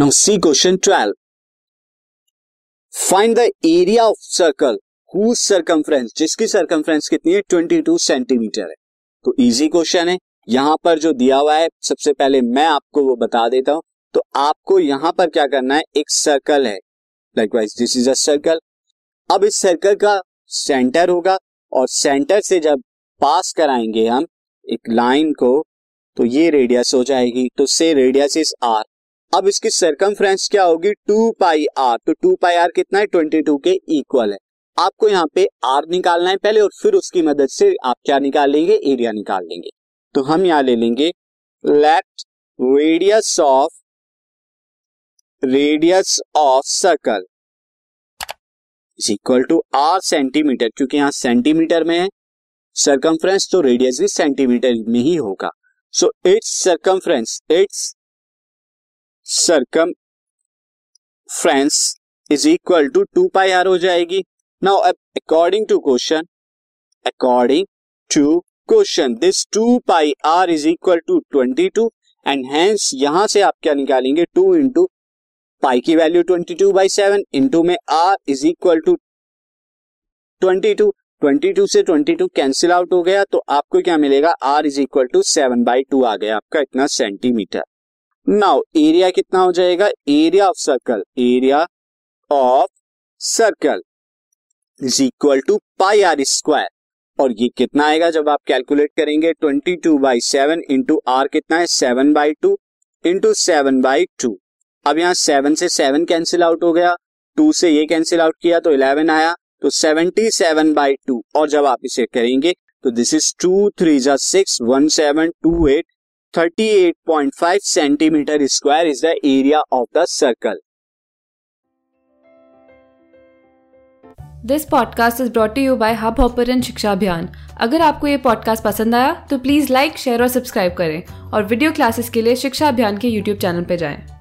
Now C question twelve find the area of circle who circumference जिसकी circumference कितनी है? 22 centimetre है। तो इजी क्वेश्चन है। यहाँ पर जो दिया हुआ है, सबसे पहले मैं आपको वो बता देता हूँ। तो आपको यहाँ पर क्या करना है? एक सर्कल है। Likewise this is a circle अब इस सर्कल का सेंटर होगा और सेंटर से जब पास कराएँगे हम, एक लाइन को तो ये रेडियस हो जाएगी। तो से रेडियस इज़ आर अब इसकी सरकमफ्रेंस क्या होगी? टू पाई आर तो टू पाई आर कितना है? ट्वेंटी टू के इक्वल है। आपको यहाँ पे आर निकालना है पहले और फिर उसकी मदद से आप क्या निकाल लेंगे एरिया निकाल लेंगे। तो हम यहाँ ले लेंगे। Let radius of radius of circle is equal to r centimetre क्योंकि यहाँ सेंटीमीटर में है। सरकमफ्रेंस तो रेडियस भी सेंटीमीटर में ही होगा। So its circumference its circumference is equal to two pi r हो जाएगी। Now according to question according to question this two pi r is equal to twenty two and hence यहाँ से आप क्या निकालेंगे? टू इंटू पाई की value twenty two by seven into में r is equal to twenty two twenty two से twenty two cancel out हो गया तो आपको क्या मिलेगा? R is equal to seven by two आ गया, आपका इतना सेंटीमीटर नाउ एरिया कितना हो जाएगा? Area of circle area of circle is equal to pi r square और ये कितना आएगा जब आप कैलकुलेट करेंगे? Twenty two by seven into r कितना है? Seven by two into seven by two अब यहाँ सेवन से सेवन कैंसिल आउट हो गया. टू से ये कैंसिल आउट किया तो इलेवन आया. तो सेवेंटी सेवन बाई टू और जब आप इसे करेंगे तो दिस इज़ टू थ्री जा six one seven two eight thirty eight point five centimetre square is the area of the circle this podcast is brought you by Hubhopper Shiksha Abhiyan अगर आपको ये पॉडकास्ट पसंद आया तो please like share और subscribe करें और video classes के लिए शिक्षा अभियान के यूट्यूब चैनल पर जाएँ।